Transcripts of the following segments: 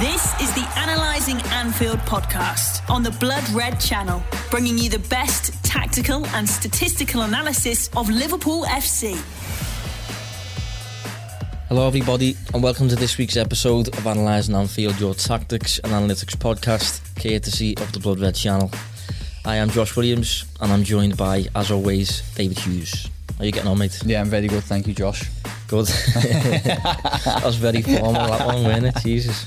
This is the Analyzing Anfield podcast on the Blood Red channel, bringing you the best tactical and statistical analysis of Liverpool FC. Hello, everybody, and welcome to this week's episode of Analysing Anfield, your tactics and analytics podcast, courtesy of the Blood Red channel. I am Josh Williams, and I'm joined by, as always, David Hughes. How are you getting on, mate? Yeah, I'm very good, thank you, Josh. Good. that was very formal, that one, wasn't it? Jesus.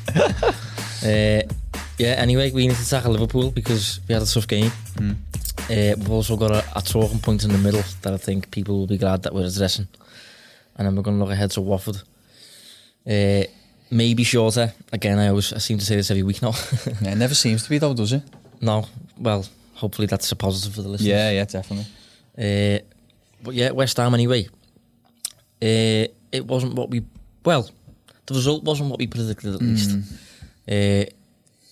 Uh, yeah, anyway, we need to tackle Liverpool because we had a tough game. Mm. Uh, we've also got a, a talking point in the middle that I think people will be glad that we're addressing. And then we're going to look ahead to Watford. Uh, maybe shorter. Again, I always I seem to say this every week now. yeah, it never seems to be though, does it? no, well, hopefully that's a positive for the listeners. Yeah, yeah, definitely. Uh, but yeah, West Ham anyway. Uh, it wasn't what we well, the result wasn't what we predicted at least. Uh,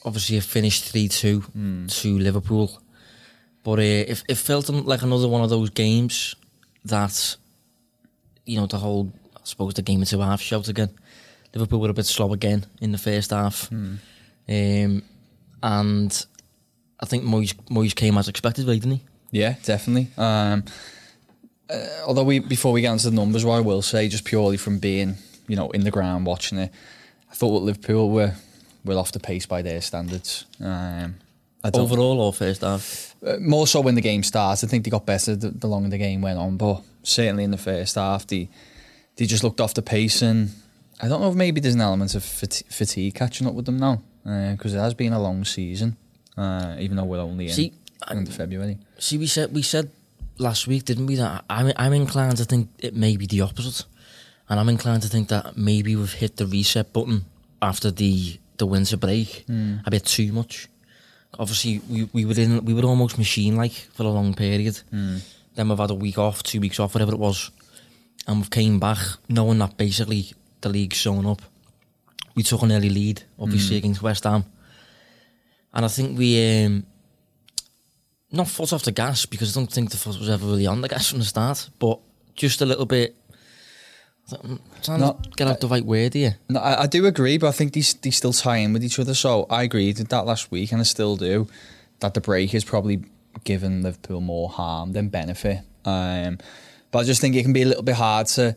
obviously, it finished three two to Liverpool, but uh, it, it felt like another one of those games that you know the whole I suppose the game into half shout again. Liverpool were a bit slow again in the first half, um, and I think Moyes, Moyes came as expected, really, didn't he? Yeah, definitely. Um, uh, although we before we get into the numbers, what I will say, just purely from being you know in the ground watching it, I thought that Liverpool were well off the pace by their standards. Um, Overall or first half? uh, more so when the game starts. I think they got better the, the longer the game went on, but certainly in the first half, they they just looked off the pace, and I don't know if maybe there's an element of fati- fatigue catching up with them now because it has been a long season, uh, even though we're only in See, into February. See, we said we said last week, didn't we? That I'm I'm inclined to think it may be the opposite, and I'm inclined to think that maybe we've hit the reset button after the the winter break hmm. a bit too much. Obviously, we we were in we were almost machine like for a long period. Hmm. Then we've had a week off, two weeks off, whatever it was, and we've came back knowing that basically the league's showing up. We took an early lead, obviously hmm. against West Ham, and I think we. Um, not foot off the gas because I don't think the foot was ever really on the gas from the start, but just a little bit. I'm trying No, to get out the right word here. No, I, I do agree, but I think these they still tie in with each other. So I agreed with that last week, and I still do. That the break has probably given Liverpool more harm than benefit. Um, but I just think it can be a little bit hard to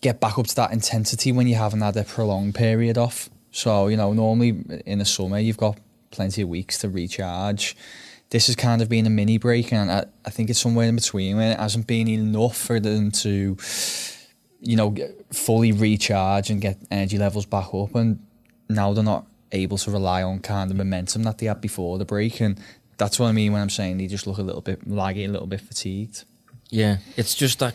get back up to that intensity when you haven't had a prolonged period off. So you know, normally in the summer you've got plenty of weeks to recharge. This has kind of been a mini break, and I, I think it's somewhere in between when it hasn't been enough for them to you know, fully recharge and get energy levels back up. And now they're not able to rely on kind of momentum that they had before the break. And that's what I mean when I'm saying they just look a little bit laggy, a little bit fatigued. Yeah, it's just that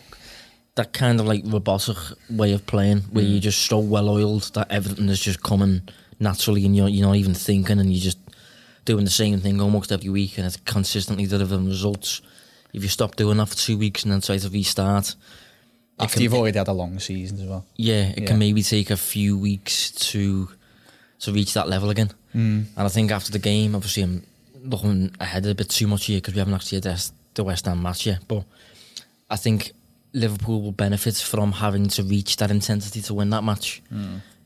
that kind of like robotic way of playing where mm. you're just so well oiled that everything is just coming naturally and you're you're not even thinking and you're just doing the same thing almost every week and it's consistently delivering results. If you stop doing that for two weeks and then try to restart, After can- you've already had a long season as well. yeah, it Yeah. can maybe take a few weeks to to reach that level again. Mm. And I think after the game, obviously, I'm looking ahead a bit too much here because we haven't actually addressed the West Ham match yet. But I think Liverpool will benefit from having to reach that intensity to win that match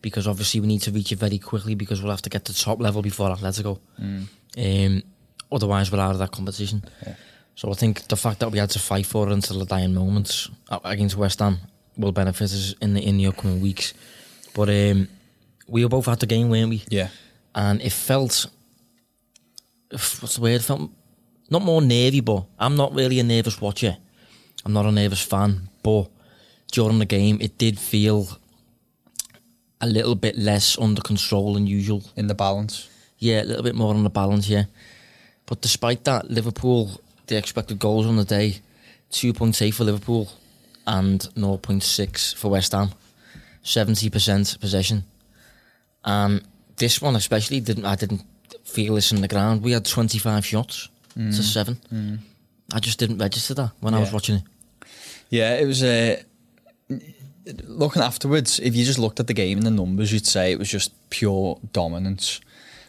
because obviously we need to reach it very quickly because we'll have to get to top level before Atletico. Um, otherwise, we're out of that competition. So I think the fact that we had to fight for it until the dying moments uh, against West Ham will benefit us in the in the upcoming weeks. But um, we were both at the game, weren't we? Yeah. And it felt, what's the word? It felt not more nervy, but I'm not really a nervous watcher. I'm not a nervous fan, but during the game, it did feel a little bit less under control than usual. In the balance. Yeah, a little bit more on the balance, yeah. But despite that, Liverpool, the expected goals on the day, 2.8 for Liverpool and 0.6 for West Ham. 70% possession. And this one especially, didn't I didn't feel this in the ground. We had 25 shots to 7. I just didn't register that when I was watching it. Yeah, it was uh, looking afterwards. If you just looked at the game and the numbers, you'd say it was just pure dominance.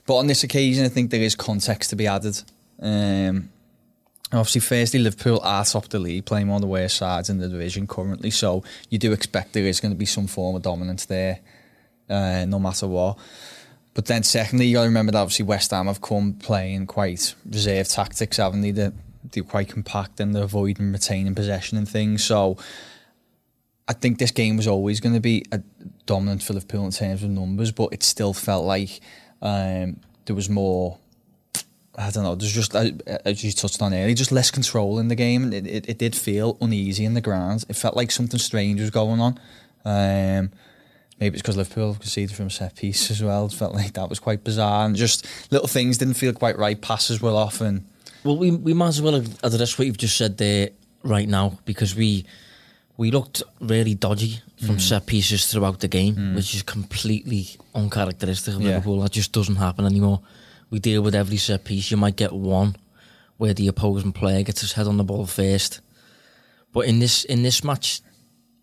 But on this occasion, I think there is context to be added. Um, obviously, firstly, Liverpool are top of the league, playing one of the worst sides in the division currently. So you do expect there is going to be some form of dominance there, uh, no matter what. But then, secondly, you got to remember that obviously West Ham have come playing quite reserved tactics, haven't they? They're, they're quite compact and they're avoiding retaining possession and things. So I think this game was always going to be a dominant for Liverpool in terms of numbers, but it still felt like um, there was more. I don't know. There's just as you touched on earlier, just less control in the game. It, it, it did feel uneasy in the ground. It felt like something strange was going on. Um, maybe it's because Liverpool conceded from set piece as well. It felt like that was quite bizarre, and just little things didn't feel quite right. Passes were off, and Well, we we might as well address what you've just said there right now because we we looked really dodgy from mm. set pieces throughout the game, mm. which is completely uncharacteristic of Yeah. Liverpool. That just doesn't happen anymore. We deal with every set piece. You might get one where the opposing player gets his head on the ball first, but in this in this match,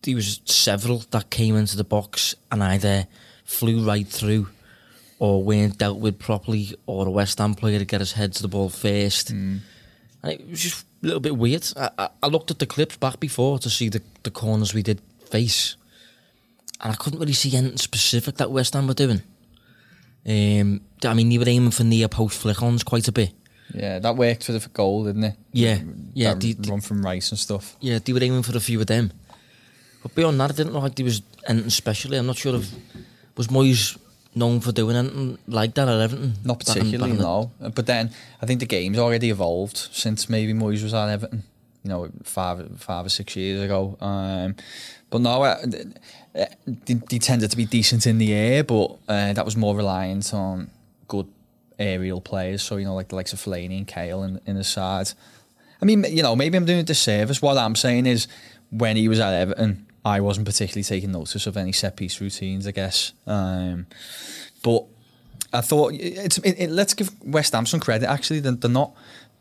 there was several that came into the box and either flew right through or weren't dealt with properly, or a West Ham player to get his head to the ball first. Mm. And it was just a little bit weird. I, I, I looked at the clips back before to see the, the corners we did face, and I couldn't really see anything specific that West Ham were doing. Um, I mean, they were aiming for near post flick-ons quite a bit. yeah, that worked for the goal, didn't it? Yeah, yeah, that the- the- run from Rice and stuff. Yeah, they were aiming for a few of them. But beyond that, I didn't look like there was anything specially. I'm not sure if was Moyes known for doing anything like that at Everton. Not back in- back particularly, in no. But then I think the game's already evolved since maybe Moyes was at Everton. You know, five five or six years ago. Um, but no, uh, they, they tended to be decent in the air, but uh, that was more reliant on good aerial players. So you know, like the likes of Fellaini and Cahill in in the side. I mean, you know, maybe I'm doing a disservice. What I'm saying is, when he was at Everton, I wasn't particularly taking notice of any set piece routines. I guess. Um, but I thought it's it, it- let's give West Ham some credit. Actually, they're, they're not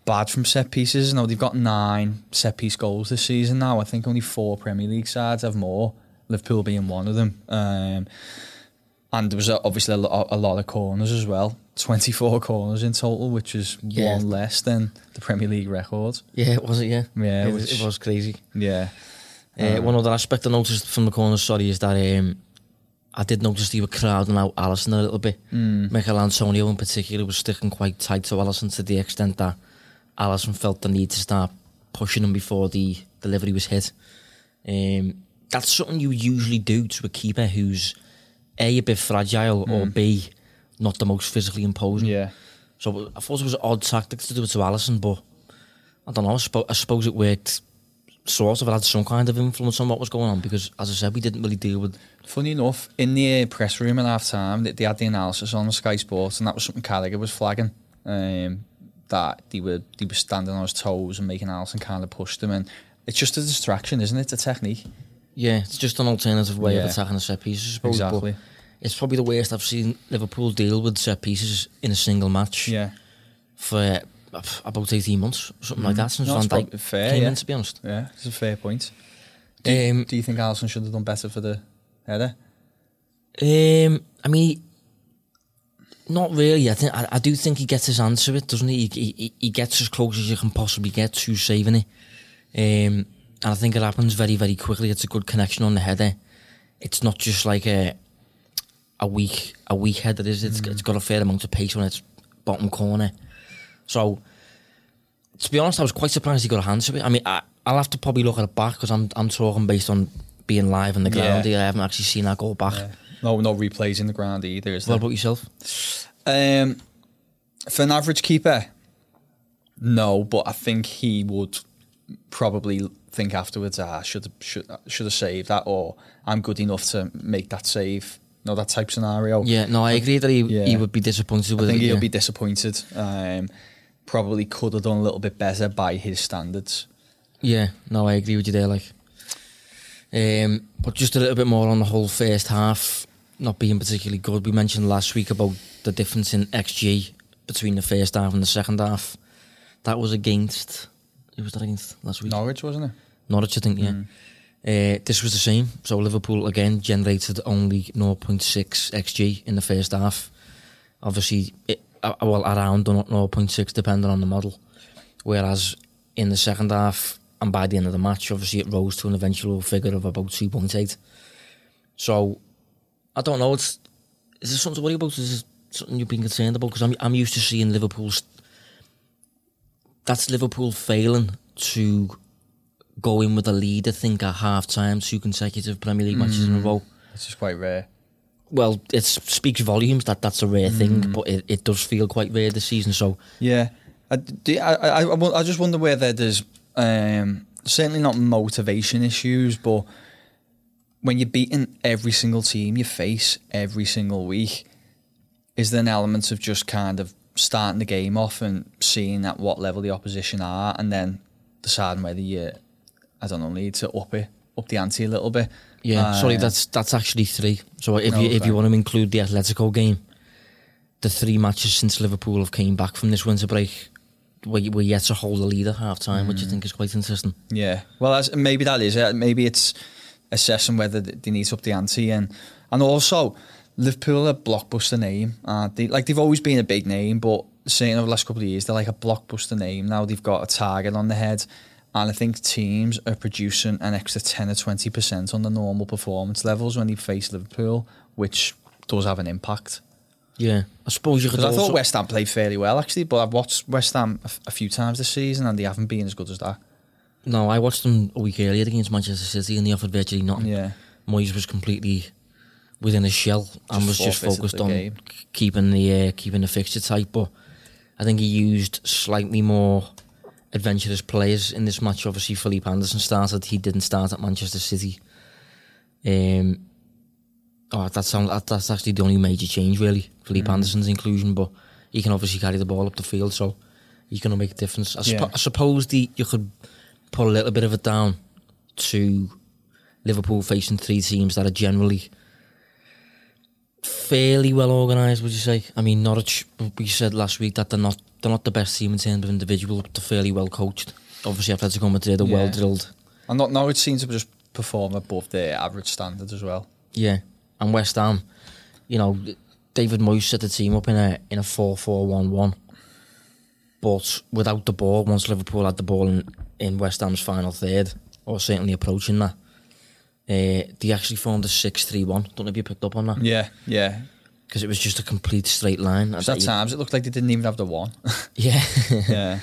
bad from set pieces. No, they've got nine set piece goals this season now. I think only four Premier League sides have more. Liverpool being one of them. Um, and there was obviously a lot, a lot of corners as well. Twenty four corners in total, which is Yeah. one less than the Premier League record. Yeah, it was it? Yeah, Yeah, it, was, which- it was crazy. Yeah, Uh, one other aspect I noticed from the corner, sorry, is that um, I did notice they were crowding out Alisson a little bit. Mm. Michael Antonio in particular was sticking quite tight to Alisson to the extent that Alisson felt the need to start pushing him before the delivery was hit. Um, that's something you usually do to a keeper who's A, a bit fragile, or B, not the most physically imposing. yeah. So I thought it was an odd tactic to do it to Alisson, but I don't know. I, spo- I suppose it worked. Sort of had some kind of influence on what was going on because, as I said, we didn't really deal with. Funny enough, in the press room at half time, they, they had the analysis on Sky Sports, and that was something Carragher was flagging. Um, that they were they were standing on his toes and making Alisson kind of push them, and it's just a distraction, isn't it? A technique. Yeah, it's just an alternative way Yeah. of attacking a set piece, I suppose. but Exactly. It's probably the worst I've seen Liverpool deal with set pieces in a single match Yeah, for about 18 months, something like that, since No, Van Dijk fair, came yeah. in, to be honest. yeah, it's a fair point. Do, Um, do you think Alisson should have done better for the header? Um, I mean, not really. I think I, I do think he gets his answer it, doesn't he? He, he? he gets as close as you can possibly get to saving it. Um, and I think it happens very, very quickly. It's a good connection on the header. It's not just like a a weak a weak header. Is it's it's got a fair amount of pace on its bottom corner. So, to be honest, I was quite surprised he got a hand to it. I mean, I, I'll have to probably look at it back because I'm I'm talking based on being live in the Yeah. ground. here. I haven't actually seen that go back. No, no replays in the ground either. Is What about yourself? Um, for an average keeper, no, but I think he would probably think afterwards, ah, should should should have saved that, or I'm good enough to make that save. No, that type scenario. Yeah, no, I agree that he, Yeah. he would be disappointed I think it. he'll yeah. be disappointed. Um, probably could have done a little bit better by his standards. Yeah, no, I agree with you there. Like, um, but just a little bit more on the whole first half not being particularly good. We mentioned last week about the difference in XG between the first half and the second half. That was against. Who was that against last week? Norwich, wasn't it? Norwich, I think. Yeah. Mm. Uh, this was the same. So Liverpool again generated only 0.6 xg in the first half. Obviously, it, uh, well around 0.6 depending on the model. Whereas in the second half and by the end of the match, obviously it rose to an eventual figure of about 2.8. So I don't know. It's is there something to worry about? Is this something you've been concerned about? Because I'm I'm used to seeing Liverpool's. That's Liverpool failing to go in with a lead. I think at half time, two consecutive Premier League matches in a row. It's just quite rare. Well, it speaks volumes that that's a rare thing, but it, it does feel quite rare this season. So Yeah, I, do, I, I, I I just wonder whether there's um, certainly not motivation issues, but when you're beating every single team you face every single week, is there an element of just kind of starting the game off and seeing at what level the opposition are, and then deciding whether you, I don't know, need to up it, up the ante a little bit. Yeah, Uh, sorry, that's that's actually three. So if you if Okay. you want to include the Atletico game, the three matches since Liverpool have came back from this winter break, we we're yet to hold the lead at half time, which I think is quite interesting. Yeah, well, that's, maybe that is it. Maybe it's assessing whether th- they need to up the ante, and and also Liverpool are a blockbuster name. Uh, they like they've always been a big name, but saying over the last couple of years they're like a blockbuster name. Now they've got a target on the head, and I think teams are producing an extra ten or twenty percent on the normal performance levels when they face Liverpool, which does have an impact. Yeah, I suppose you could. I thought West Ham played fairly well actually, but I've watched West Ham a, f- a few times this season and they haven't been as good as that. no, I watched them a week earlier against Manchester City, and they offered virtually nothing. Yeah. Moyes was completely within his shell and was just focused on game. keeping the uh, keeping the fixture tight. But I think he used slightly more adventurous players in this match. Obviously, Felipe Anderson started. He didn't start at Manchester City. Um, oh, that sounds that, that's actually the only major change really. Felipe Mm. Anderson's inclusion, but he can obviously carry the ball up the field, so he's going to make a difference. I, Yeah. I suppose the you could put a little bit of it down to Liverpool facing three teams that are generally fairly well organised. Would you say? I mean, Norwich. We said last week that they're not they're not the best team in terms of individual, but they're fairly well coached. Obviously, Atletico Madrid are Yeah. well drilled. And not Norwich seem to just perform above their average standard as well. Yeah, and West Ham, you know, David Moyes set the team up in a in a four four one one, but without the ball. Once Liverpool had the ball in, in West Ham's final third, or certainly approaching that, uh, they actually formed a six three one. Don't know if you picked up on that Yeah, yeah. because it was just a complete straight line. At times it looked like they didn't even have the one. Yeah. yeah.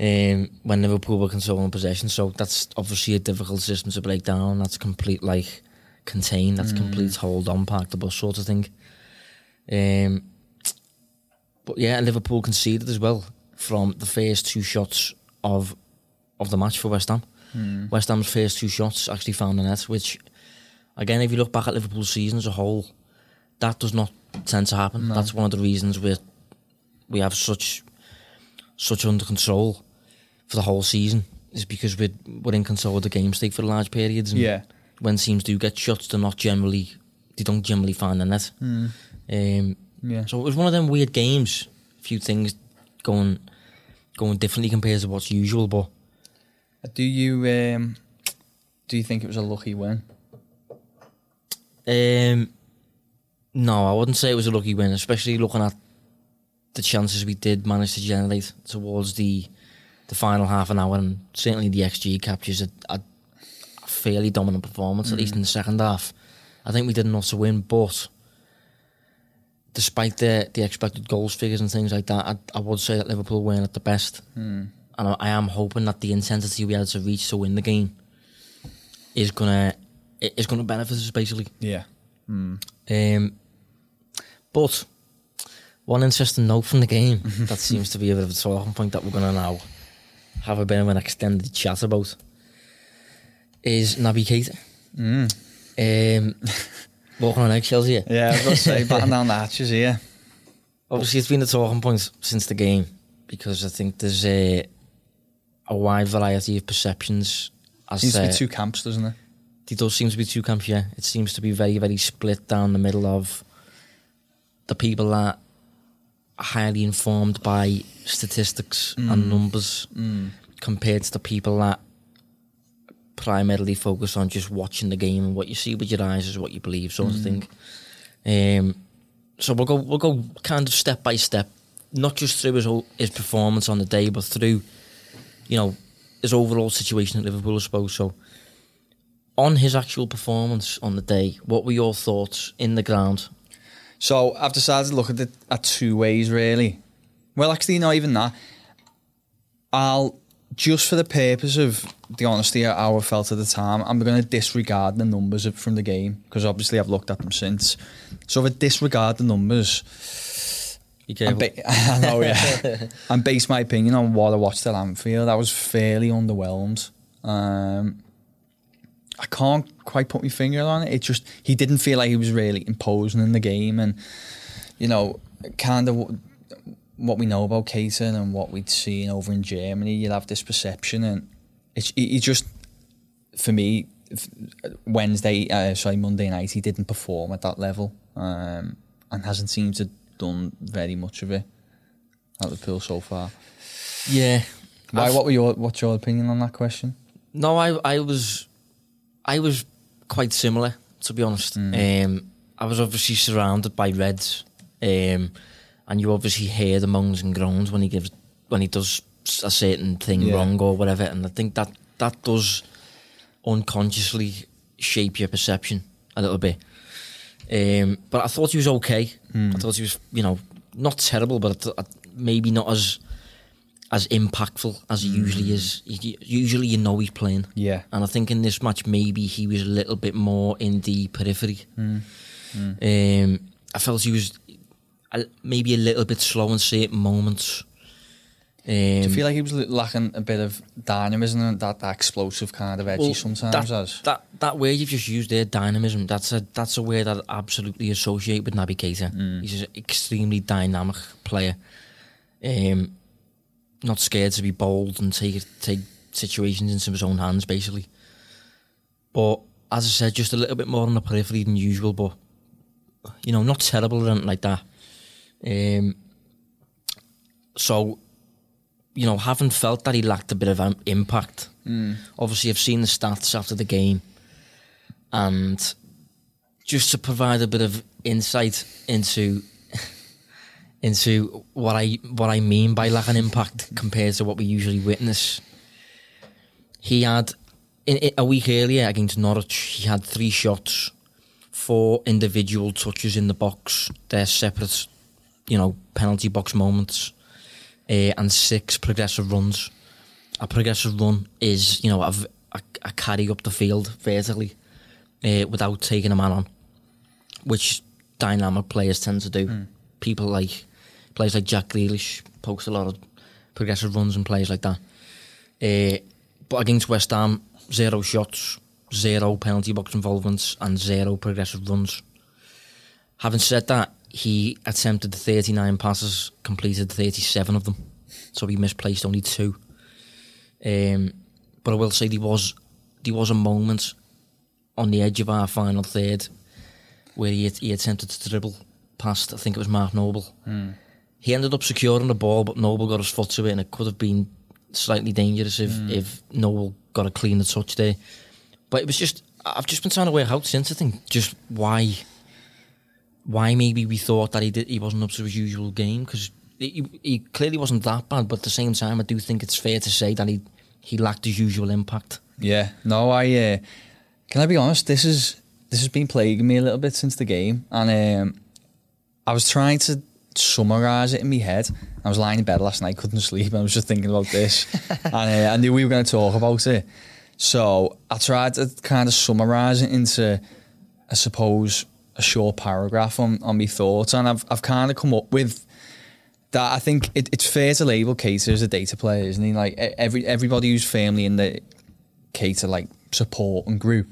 um, when Liverpool were controlling possession. So that's obviously a difficult system to break down. That's complete like contain. That's complete hold on, park the bus sort of thing. Um, but yeah, Liverpool conceded as well from the first two shots of of the match for West Ham. West Ham's first two shots actually found the net, which again, if you look back at Liverpool's season as a whole, that does not tend to happen. That's one of the reasons we we have such such under control for the whole season is because we're we're in control of the game state for large periods. And Yeah. When teams do get shots, they're not generally they don't generally find the net. Um, Yeah. so it was one of them weird games. A few things going going differently compared to what's usual, but Do you um, do you think it was a lucky win? Um, no, I wouldn't say it was a lucky win, especially looking at the chances we did manage to generate towards the the final half an hour, and certainly the XG captures a, a fairly dominant performance, at least in the second half. I think we did enough to win, but despite the the expected goals figures and things like that, I, I would say that Liverpool weren't at the best, and I, I am hoping that the intensity we had to reach to win the game is gonna is gonna benefit us basically. Yeah. Um, but one interesting note from the game that seems to be a bit of a talking point that we're going to now have a bit of an extended chat about is Naby Keita. Um, walking on eggshells here. Yeah, I was going to say, batten down the hatches here. Obviously, it's been a talking point since the game because I think there's a, a wide variety of perceptions. As Seems to to- be two camps, doesn't it? It does seem to be two camps, yeah. It seems to be very, very split down the middle of the people that are highly informed by statistics and mm. numbers mm. compared to the people that primarily focus on just watching the game and what you see with your eyes is what you believe, sort of mm. thing. Um, so we'll go we'll go kind of step by step, not just through his his performance on the day, but through, you know, his overall situation at Liverpool, I suppose. So on his actual performance on the day, what were your thoughts in the ground? So I've decided to look at it at two ways, really. Well, actually, not even that. I'll just for the purpose of the honesty of how I felt at the time, I'm going to disregard the numbers from the game because obviously I've looked at them since. So if I disregard the numbers, Be and ba- I know, yeah, and base my opinion on what I watched at Anfield, I was fairly underwhelmed. Um, I can't quite put my finger on it. It just he didn't feel like he was really imposing in the game, and you know, kind of what we know about Keita and what we'd seen over in Germany, you'd have this perception, and it's he he just for me Wednesday, uh, sorry Monday night, he didn't perform at that level, um, and hasn't seemed to done very much of it at the pool so far. yeah. Why? I've- What were your what's your opinion on that question? No, I I was I was quite similar to be honest. Mm. Um, I was obviously surrounded by Reds, um, and you obviously hear the moans and groans when he gives when he does a certain thing Yeah. wrong or whatever, and I think that that does unconsciously shape your perception a little bit. Um, but I thought he was okay. Hmm. I thought he was, you know, not terrible, but th- maybe not as as impactful as he usually is. He, usually, you know he's playing. Yeah. And I think in this match, maybe he was a little bit more in the periphery. Um, I felt he was a, maybe a little bit slow in certain moments. Um, Do you feel like he was lacking a bit of dynamism and that, that explosive kind of edgy well, sometimes? that, as that that word you've just used there, dynamism. That's a that's a word that I absolutely associate with Naby Keita. Mm. He's an extremely dynamic player. Um, not scared to be bold and take take situations into his own hands, basically. But as I said, just a little bit more on the periphery than usual. But you know, not terrible or anything like that. Um, so, you know, having felt that he lacked a bit of impact. Obviously, I've seen the stats after the game, and just to provide a bit of insight into into what I what I mean by lacking impact compared to what we usually witness. He had in, in- a week earlier against Norwich. He had three shots, four individual touches in the box. They're separate, you know, penalty box moments, uh, and six progressive runs. A progressive run is, you know, a, a- a carry up the field vertically uh, without taking a man on, which dynamic players tend to do. People like players like Jack Grealish post a lot of progressive runs and players like that. Uh, but against West Ham, zero shots, zero penalty box involvements, and zero progressive runs. Having said that, he attempted 39 passes, completed 37 of them, so he misplaced only two. Um, but I will say there was there was a moment on the edge of our final third where he, he attempted to dribble past, I think it was Mark Noble. He ended up securing the ball, but Noble got his foot to it, and it could have been slightly dangerous if, if Noble got a cleaner touch there. But it was just, I've just been trying to work out since I think just why, why maybe we thought that he did, he wasn't up to his usual game because he, he clearly wasn't that bad. But at the same time, I do think it's fair to say that he he lacked his usual impact. Yeah, no, I uh, can I be honest. This is this has been plaguing me a little bit since the game, and um, I was trying to summarise it in my head. I was lying in bed last night, couldn't sleep, and I was just thinking about this, and uh, I knew we were going to talk about it. So I tried to kind of summarise it into, I suppose, a short paragraph on on my thoughts, and I've I've kind of come up with that I think it, it's fair to label Keita as a data player, isn't he? Like every everybody who's family in the Keita like support and group,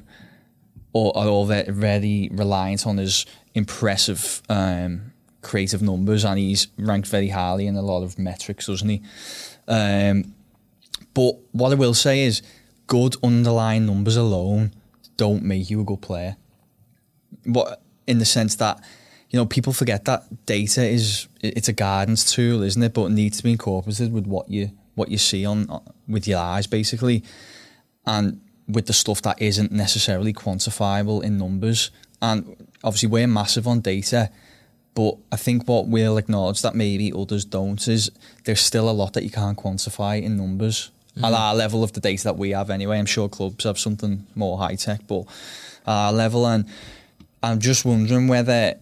or are all very reliant on his impressive um, creative numbers, and he's ranked very highly in a lot of metrics, doesn't he? Um, but what I will say is, good underlying numbers alone don't make you a good player. What in the sense that you know people forget that data is it's a guidance tool, isn't it? But it needs to be incorporated with what you what you see on with your eyes, basically, and with the stuff that isn't necessarily quantifiable in numbers. And obviously, we're massive on data. But I think what we'll acknowledge that maybe others don't is there's still a lot that you can't quantify in numbers mm. at our level of the data that we have anyway. I'm sure clubs have something more high tech, but our level and I'm just wondering whether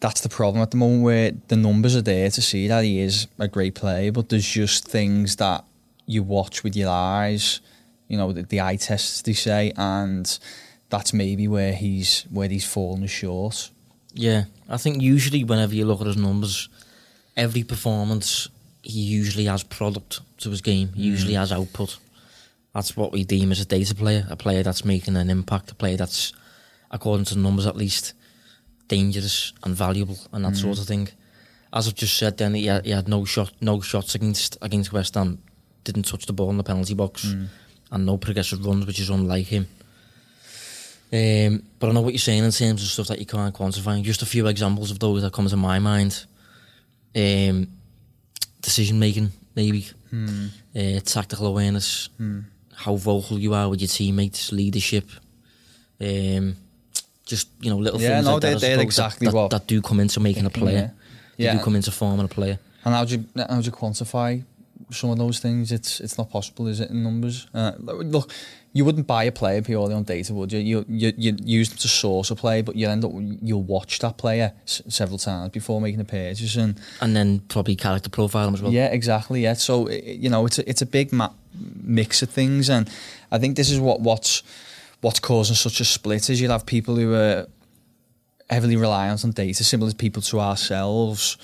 that's the problem at the moment where the numbers are there to see that he is a great player, but there's just things that you watch with your eyes, you know, the, the eye tests they say, and that's maybe where he's where he's fallen short. Yeah, I think usually whenever you look at his numbers, every performance he usually has product to his game. He usually mm. has output. That's what we deem as a data player, a player that's making an impact, a player that's, according to the numbers at least, dangerous and valuable and that sort mm. of thing. As I've just said, then he had, he had no shot, no shots against against West Ham. Didn't touch the ball in the penalty box, mm. and no progressive runs, which is unlike him. Um, but I know what you're saying in terms of stuff that you can't quantify. Just a few examples of those that come to my mind. Um, decision making, maybe. Uh, tactical awareness. How vocal you are with your teammates, leadership. Um, just, you know, little Yeah, things no, like that, they're- I they're exactly that, what- that, that do come into making a player. They Yeah. do come into forming a player. And how do you how do you quantify some of those things? It's it's not possible, is it, in numbers? Uh, look, you wouldn't buy a player purely on data, would you? You you you use them to source a player, but you end up you'll watch that player s- several times before making a purchase, and And then probably character profile them as well. yeah, exactly. Yeah, so you know, it's a, it's a big ma- mix of things, and I think this is what what's what's causing such a split is you'll have people who are heavily reliant on data, similar to people to ourselves,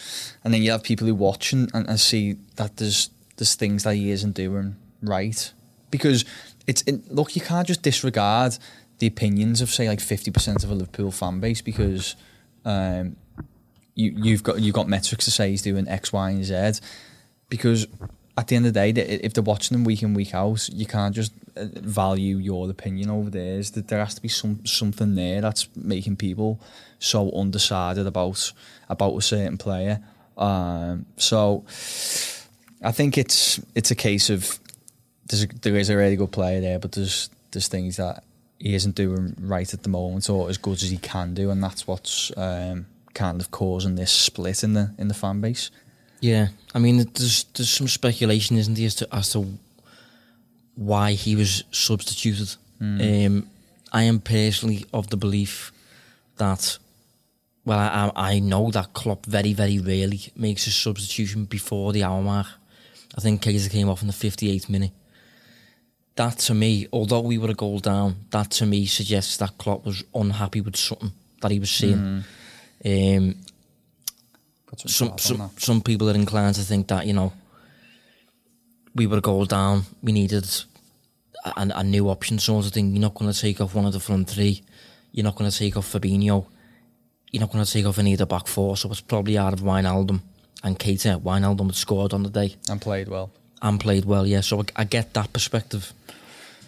and then you have people who watch and, and, and see that there's there's things that he isn't doing right because it's it, look you can't just disregard the opinions of say like fifty percent of a Liverpool fan base because um, you you've got you've got metrics to say he's doing X, Y, and Z because at the end of the day, if they're watching them week in week out, you can't just uh, value your opinion over theirs. That there has to be some something there that's making people so undecided about about a certain player. Um, so I think it's it's a case of there's a, there is a really good player there, but there's there's things that he isn't doing right at the moment or as good as he can do, and that's what's um, kind of causing this split in the in the fan base. Yeah, I mean, there's there's some speculation, isn't there, as to as to why he was substituted. Um, I am personally of the belief that, well, I, I I know that Klopp very very rarely makes a substitution before the hour mark. I think Keita came off in the 58th minute. That to me, although we were a goal down, that to me suggests that Klopp was unhappy with something that he was seeing. Um, some some some, some people are inclined to think that you know we were a goal down. We needed a, a new option, sort of thing. You're not going to take off one of the front three. You're not going to take off Fabinho. You're not going to take off any of the back four. So it's probably out of Wijnaldum and Keita. Wijnaldum had scored on the day and played well. And played well. Yeah, so I, I get that perspective.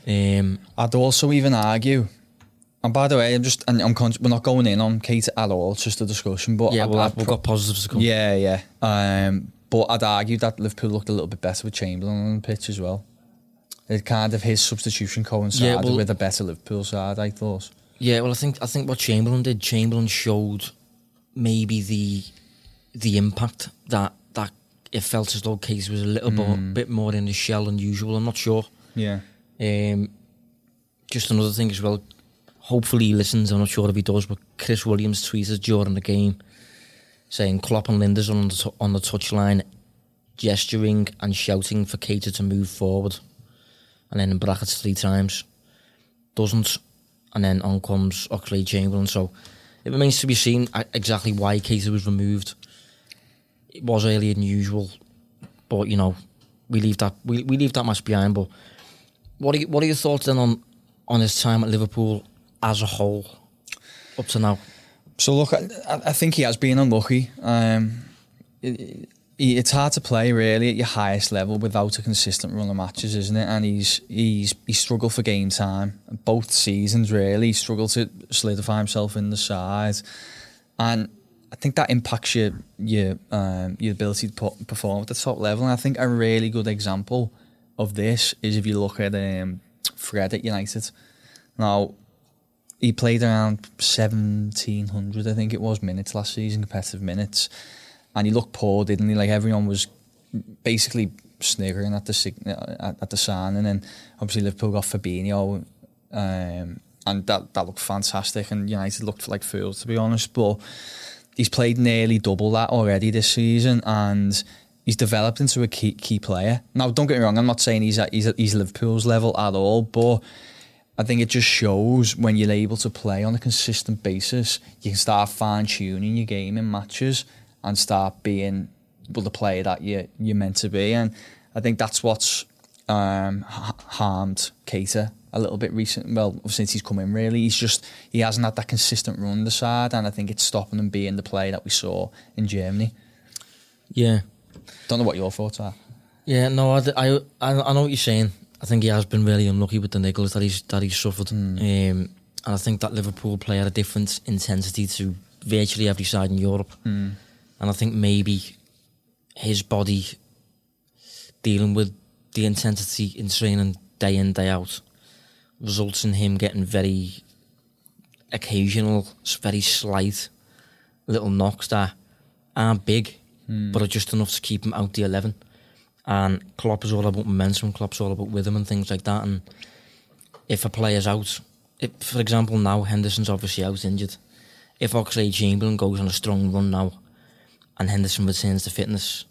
Um, I'd also even argue, and by the way, I'm just, and I'm conscious, we're not going in on Keita at all, it's just a discussion. But yeah, well, I'd we've pro- got positives to come. yeah, yeah. Um, but I'd argue that Liverpool looked a little bit better with Chamberlain on the pitch as well. It kind of his substitution coincided Yeah, well- with a better Liverpool side, I thought. Yeah, well, I think I think what Chamberlain did, Chamberlain showed maybe the the impact that it felt as though Case was a little more, bit more in his shell than usual. I'm not sure. Yeah. Um, just another thing as well. Hopefully he listens. I'm not sure if he does, but Chris Williams tweeted during the game saying Klopp and Lijnders on the t- on the touchline, gesturing and shouting for Keita to move forward, and then in brackets three times, doesn't, and then on comes Oxlade Chamberlain. So it remains to be seen uh, exactly why Keita was removed. It was earlier than usual, but you know we leave that we, we leave that match behind. But what are you, what are your thoughts then on on his time at Liverpool as a whole up to now? So look, I, I think he has been unlucky. Um, it, he- it's hard to play really at your highest level without a consistent run of matches, isn't it? And he's he's he struggled for game time both seasons. Really, he struggled to solidify himself in the side, and I think that impacts your your um, your ability to perform at the top level. And I think a really good example of this is if you look at um, Fred at United. Now, he played around 1700 I think it was minutes last season competitive minutes. And he looked poor didn't he? Like everyone was basically sniggering at the at, at the sign and then obviously Liverpool got Fabinho um, and that that looked fantastic. And United looked like fools to be honest. But he's played nearly double that already this season, and he's developed into a key key player. Now, don't get me wrong. I'm not saying he's at he's, at, he's Liverpool's level at all, but I think it just shows when you're able to play on a consistent basis, you can start fine tuning your game in matches and start being well, the player that you you're meant to be. And I think that's what's um, harmed Keita a little bit recent. Well, since he's come in, really, he's just he hasn't had that consistent run the side, and I think it's stopping him being the play that we saw in Germany. Yeah, don't know what your thoughts are. Yeah, no, I, I, I know what you're saying. I think he has been really unlucky with the niggles that he's that he's suffered, mm. um, and I think that Liverpool play at a different intensity to virtually every side in Europe, mm. and I think maybe his body dealing with the intensity in training day in day out results in him getting very occasional, very slight little knocks that aren't big, mm. but are just enough to keep him out the 11. And Klopp is all about momentum, Klopp's all about rhythm and things like that. And if a player's out, if, for example, now Henderson's obviously out injured. If Oxlade Chamberlain goes on a strong run now and Henderson returns to fitness,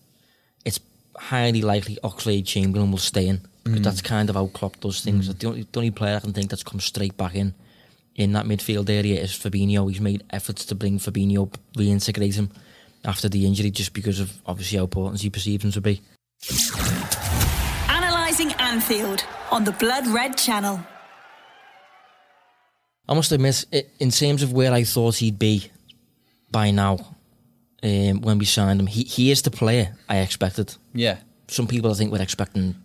it's highly likely Oxlade Chamberlain will stay in because mm. that's kind of how Klopp does things. Mm. The, only, the only player I can think that's come straight back in in that midfield area is Fabinho. He's made efforts to bring Fabinho, reintegrate him after the injury just because of obviously how important he perceives him to be. Analysing Anfield on the Blood Red Channel. I must admit, in terms of where I thought he'd be by now, um, when we signed him, he, he is the player I expected. Yeah. Some people I think were expecting,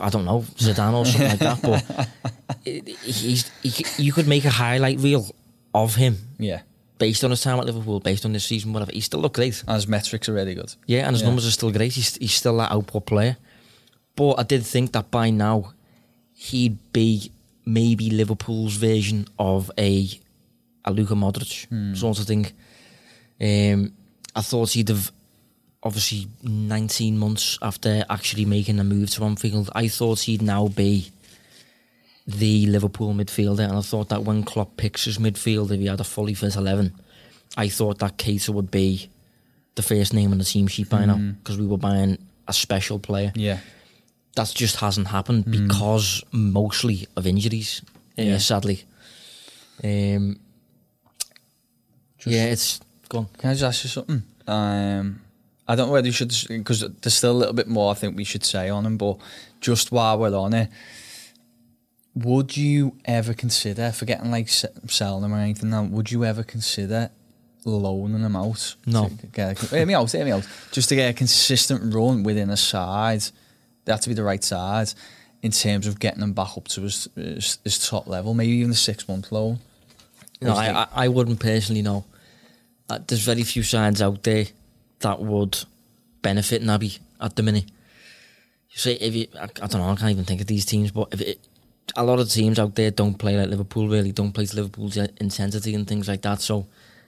I don't know, Zidane or something like that, but he's, he, you could make a highlight reel of him. Yeah based on his time at Liverpool, based on this season, whatever, he still looked great. And his metrics are really good. Yeah, and his yeah. numbers are still great. He's, he's still that output player. But I did think that by now he'd be maybe Liverpool's version of a a Luka Modric hmm. sort of thing. Um, I thought he'd have obviously 19 months after actually making the move to Anfield. I thought he'd now be the Liverpool midfielder, and I thought that when Klopp picks his midfield, if he had a fully fit eleven, I thought that Keita would be the first name on the team sheet by mm. now because we were buying a special player. Yeah, that just hasn't happened mm. because mostly of injuries. Uh, yeah. sadly. Um, yeah, it's gone. Can I just ask you something? Um, I don't know whether you should because there's still a little bit more I think we should say on him, but just while we're on it would you ever consider forgetting like selling them or anything? Now, would you ever consider loaning them out? No. Get a, hear me out. Hear me out. Just to get a consistent run within a side, they have to be the right side in terms of getting them back up to his, his, his top level. Maybe even the six month loan. No, I, I, I wouldn't personally know. Uh, there's very few sides out there that would benefit Naby at the minute. You say if you, I, I don't know, I can't even think of these teams, but if it, a lot of teams out there don't play like Liverpool really, don't play to Liverpool's intensity and things like that. So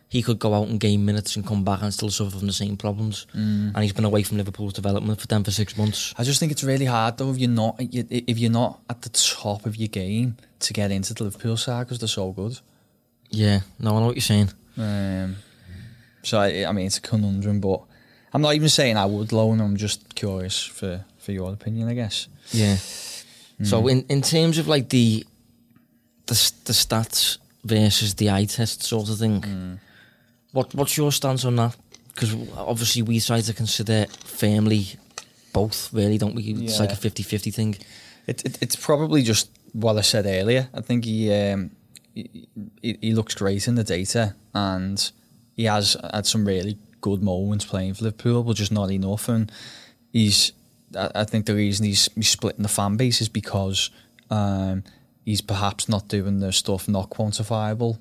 he could go out and gain minutes and come back and still suffer from the same problems. Mm. And he's been away from Liverpool's development for them for six months. I just think it's really hard though if you're not if you're not at the top of your game to get into the Liverpool side because they're so good. Yeah, no, I know what you're saying. Um, so I, I mean, it's a conundrum, but I'm not even saying I would loan. I'm just curious for for your opinion, I guess. Yeah. So mm. in, in terms of like the, the the stats versus the eye test sort of thing, mm. what what's your stance on that? Because obviously we try to consider family both, really, don't we? It's like a 50-50 thing. It, it, it's probably just what I said earlier. I think he, um, he, he looks great in the data, and he has had some really good moments playing for Liverpool, but just not enough. And he's I think the reason he's, he's splitting the fan base is because um, he's perhaps not doing the stuff not quantifiable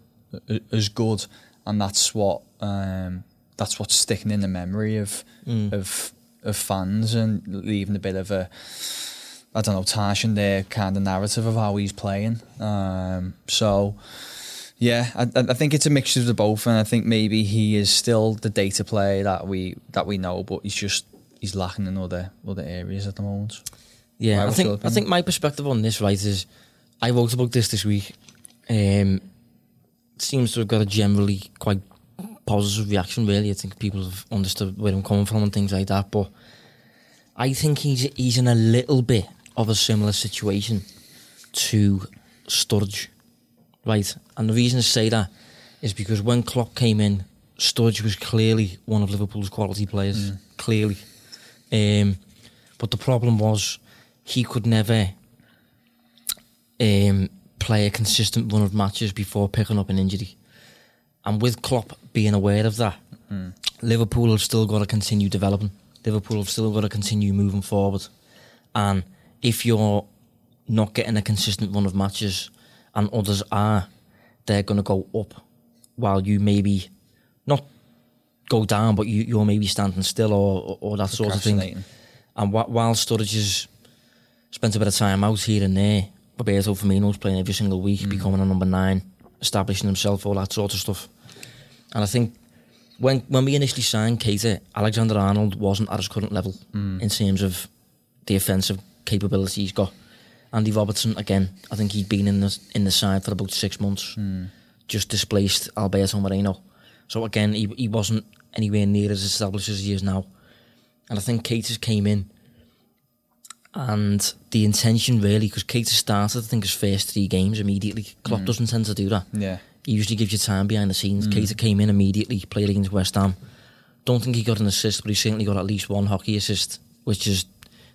as good, and that's what um, that's what's sticking in the memory of mm. of of fans and leaving a bit of a I don't know tarnishing their kind of narrative of how he's playing. Um, so. Yeah, I, I think it's a mixture of the both, and I think maybe he is still the data player that we that we know, but he's just he's lacking in other other areas at the moment. Yeah, I think I think my perspective on this right is I wrote about this this week. Um, seems to have got a generally quite positive reaction. Really, I think people have understood where I'm coming from and things like that. But I think he's he's in a little bit of a similar situation to Sturge, right? And the reason I say that is because when Klopp came in, Sturridge was clearly one of Liverpool's quality players, Mm. clearly. Um, but the problem was he could never um, play a consistent run of matches before picking up an injury. And with Klopp being aware of that, Liverpool have still got to continue developing. Liverpool have still got to continue moving forward. And if you're not getting a consistent run of matches and others are, they're going to go up while you maybe not go down, but you, you're maybe standing still or, or, that sort of thing. And wh- while Sturridge has spent a bit of time out here and there, Roberto Firmino's playing every single week, mm. becoming a number nine, establishing himself, all that sort of stuff. And I think when when we initially signed Keita, Alexander Arnold wasn't at his current level mm. in terms of the offensive capability he's got. Andy Robertson, again, I think he'd been in the in the side for about six months, hmm. just displaced Alberto Moreno. So again, he he wasn't anywhere near as established as he is now. And I think Keita came in, and the intention really, because Keita started, I think, his first three games immediately. Klopp hmm. doesn't tend to do that. Yeah. He usually gives you time behind the scenes. Hmm. Keita came in immediately, played against West Ham. Don't think he got an assist, but he certainly got at least one hockey assist, which is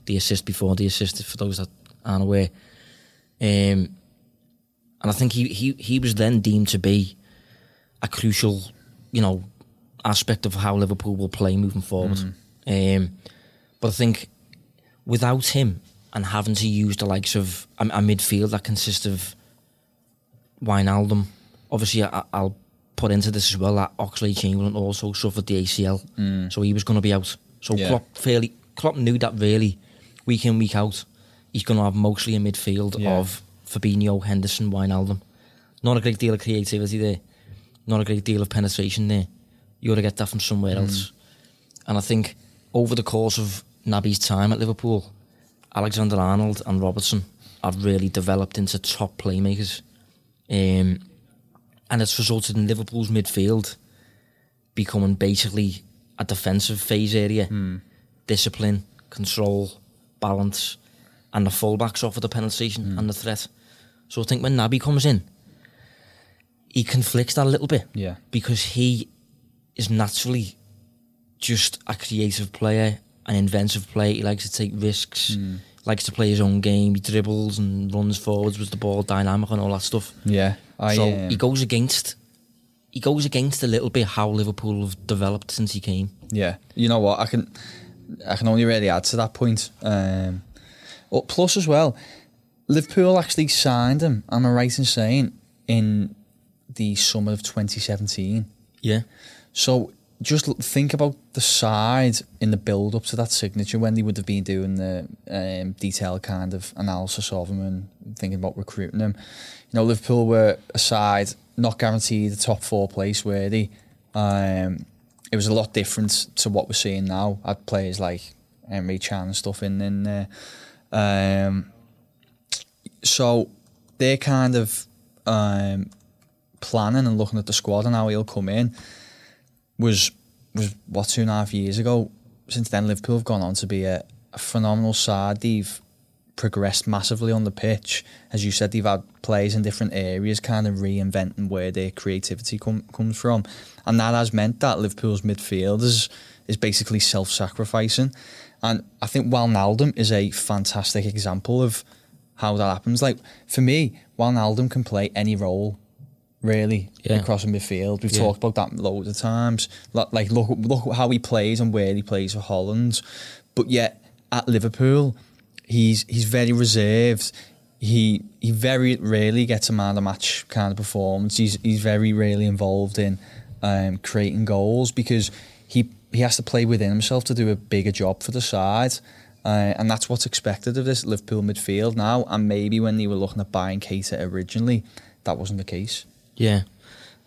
the assist before the assist, for those that aren't aware. Um, and I think he, he, he was then deemed to be a crucial, you know, aspect of how Liverpool will play moving forward. Um, but I think without him and having to use the likes of a, a midfield that consists of Wijnaldum, obviously I, I'll put into this as well that Oxlade Chamberlain also suffered the ACL, so he was going to be out. So Yeah. Klopp fairly Klopp knew that really week in week out he's going to have mostly a midfield Yeah. of Fabinho, Henderson, Wijnaldum. Not a great deal of creativity there, not a great deal of penetration there. You got to get that from somewhere else. And I think over the course of Naby's time at Liverpool, Alexander Arnold and Robertson have really developed into top playmakers. Um, and it's resulted in Liverpool's midfield becoming basically a defensive phase area. Discipline, control, balance, and the fullbacks offer the penalty penetration and the threat. So I think when Naby comes in, he conflicts that a little bit Yeah. because he is naturally just a creative player, an inventive player. He likes to take risks, likes to play his own game. He dribbles and runs forwards with the ball, dynamic and all that stuff. Yeah. I, so um, he goes against. He goes against a little bit how Liverpool have developed since he came. Yeah, you know what? I can, I can only really add to that point. Um, plus as well, Liverpool actually signed him. Am I right in saying in the summer of 2017? Yeah, So just think about the side in the build up to that signature when they would have been doing the um, detailed kind of analysis of him and thinking about recruiting him. You know, Liverpool were a side not guaranteed the top four place, were they? Um, it was a lot different to what we're seeing now. Had players like Emre Can and stuff in in there. Um, so they're kind of um, planning and looking at the squad and how he'll come in was was what two and a half years ago. Since then, Liverpool have gone on to be a, a phenomenal side. They've progressed massively on the pitch. As you said, they've had players in different areas, kind of reinventing where their creativity come, comes from, and that has meant that Liverpool's midfield is is basically self-sacrificing. And I think Wijnaldum is a fantastic example of how that happens. Like for me, Wijnaldum can play any role really Yeah. across the midfield. We've Yeah. talked about that loads of times. Lo- Like look look how he plays and where he plays for Holland, but yet at Liverpool, he's he's very reserved. He he very rarely gets a man of match kind of performance. He's he's very rarely involved in um, creating goals because he he has to play within himself to do a bigger job for the side. Uh, and that's what's expected of this Liverpool midfield now. And maybe when they were looking at buying Keita originally, that wasn't the case. yeah.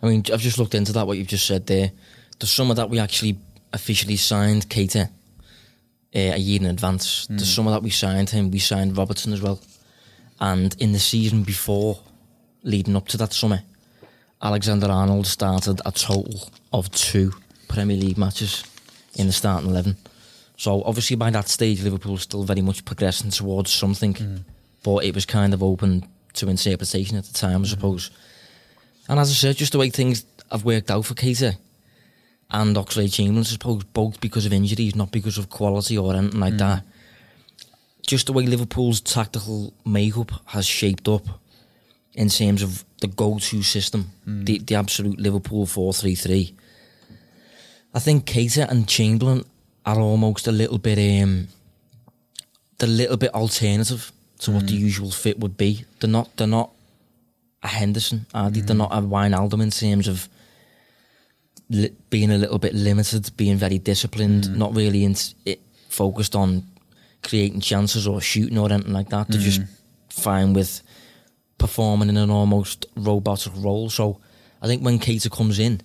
I mean, I've just looked into that. What you've just said there. The summer that we actually officially signed Keita uh, a year in advance. The summer that we signed him, we signed Robertson as well. And in the season before, leading up to that summer, Alexander Arnold started a total of two Premier League matches in the starting 11. So obviously by that stage, Liverpool was still very much progressing towards something, Mm. but it was kind of open to interpretation at the time, I mm. suppose. And as I said, just the way things have worked out for Keita and Oxlade Chamberlain, I suppose, both because of injuries, not because of quality or anything like mm. that. Just the way Liverpool's tactical makeup has shaped up in terms of the go-to system, mm. the, the absolute Liverpool 4-3-3. I think Keita and Chamberlain are almost a little bit um they're a little bit alternative to what the mm. usual fit would be. They're not they're not a Henderson, are they? They're mm. not a Wijnaldum in terms of li- being a little bit limited, being very disciplined, mm. not really in, it, focused on creating chances or shooting or anything like that. They're just fine with performing in an almost robotic role. So I think when Keita comes in,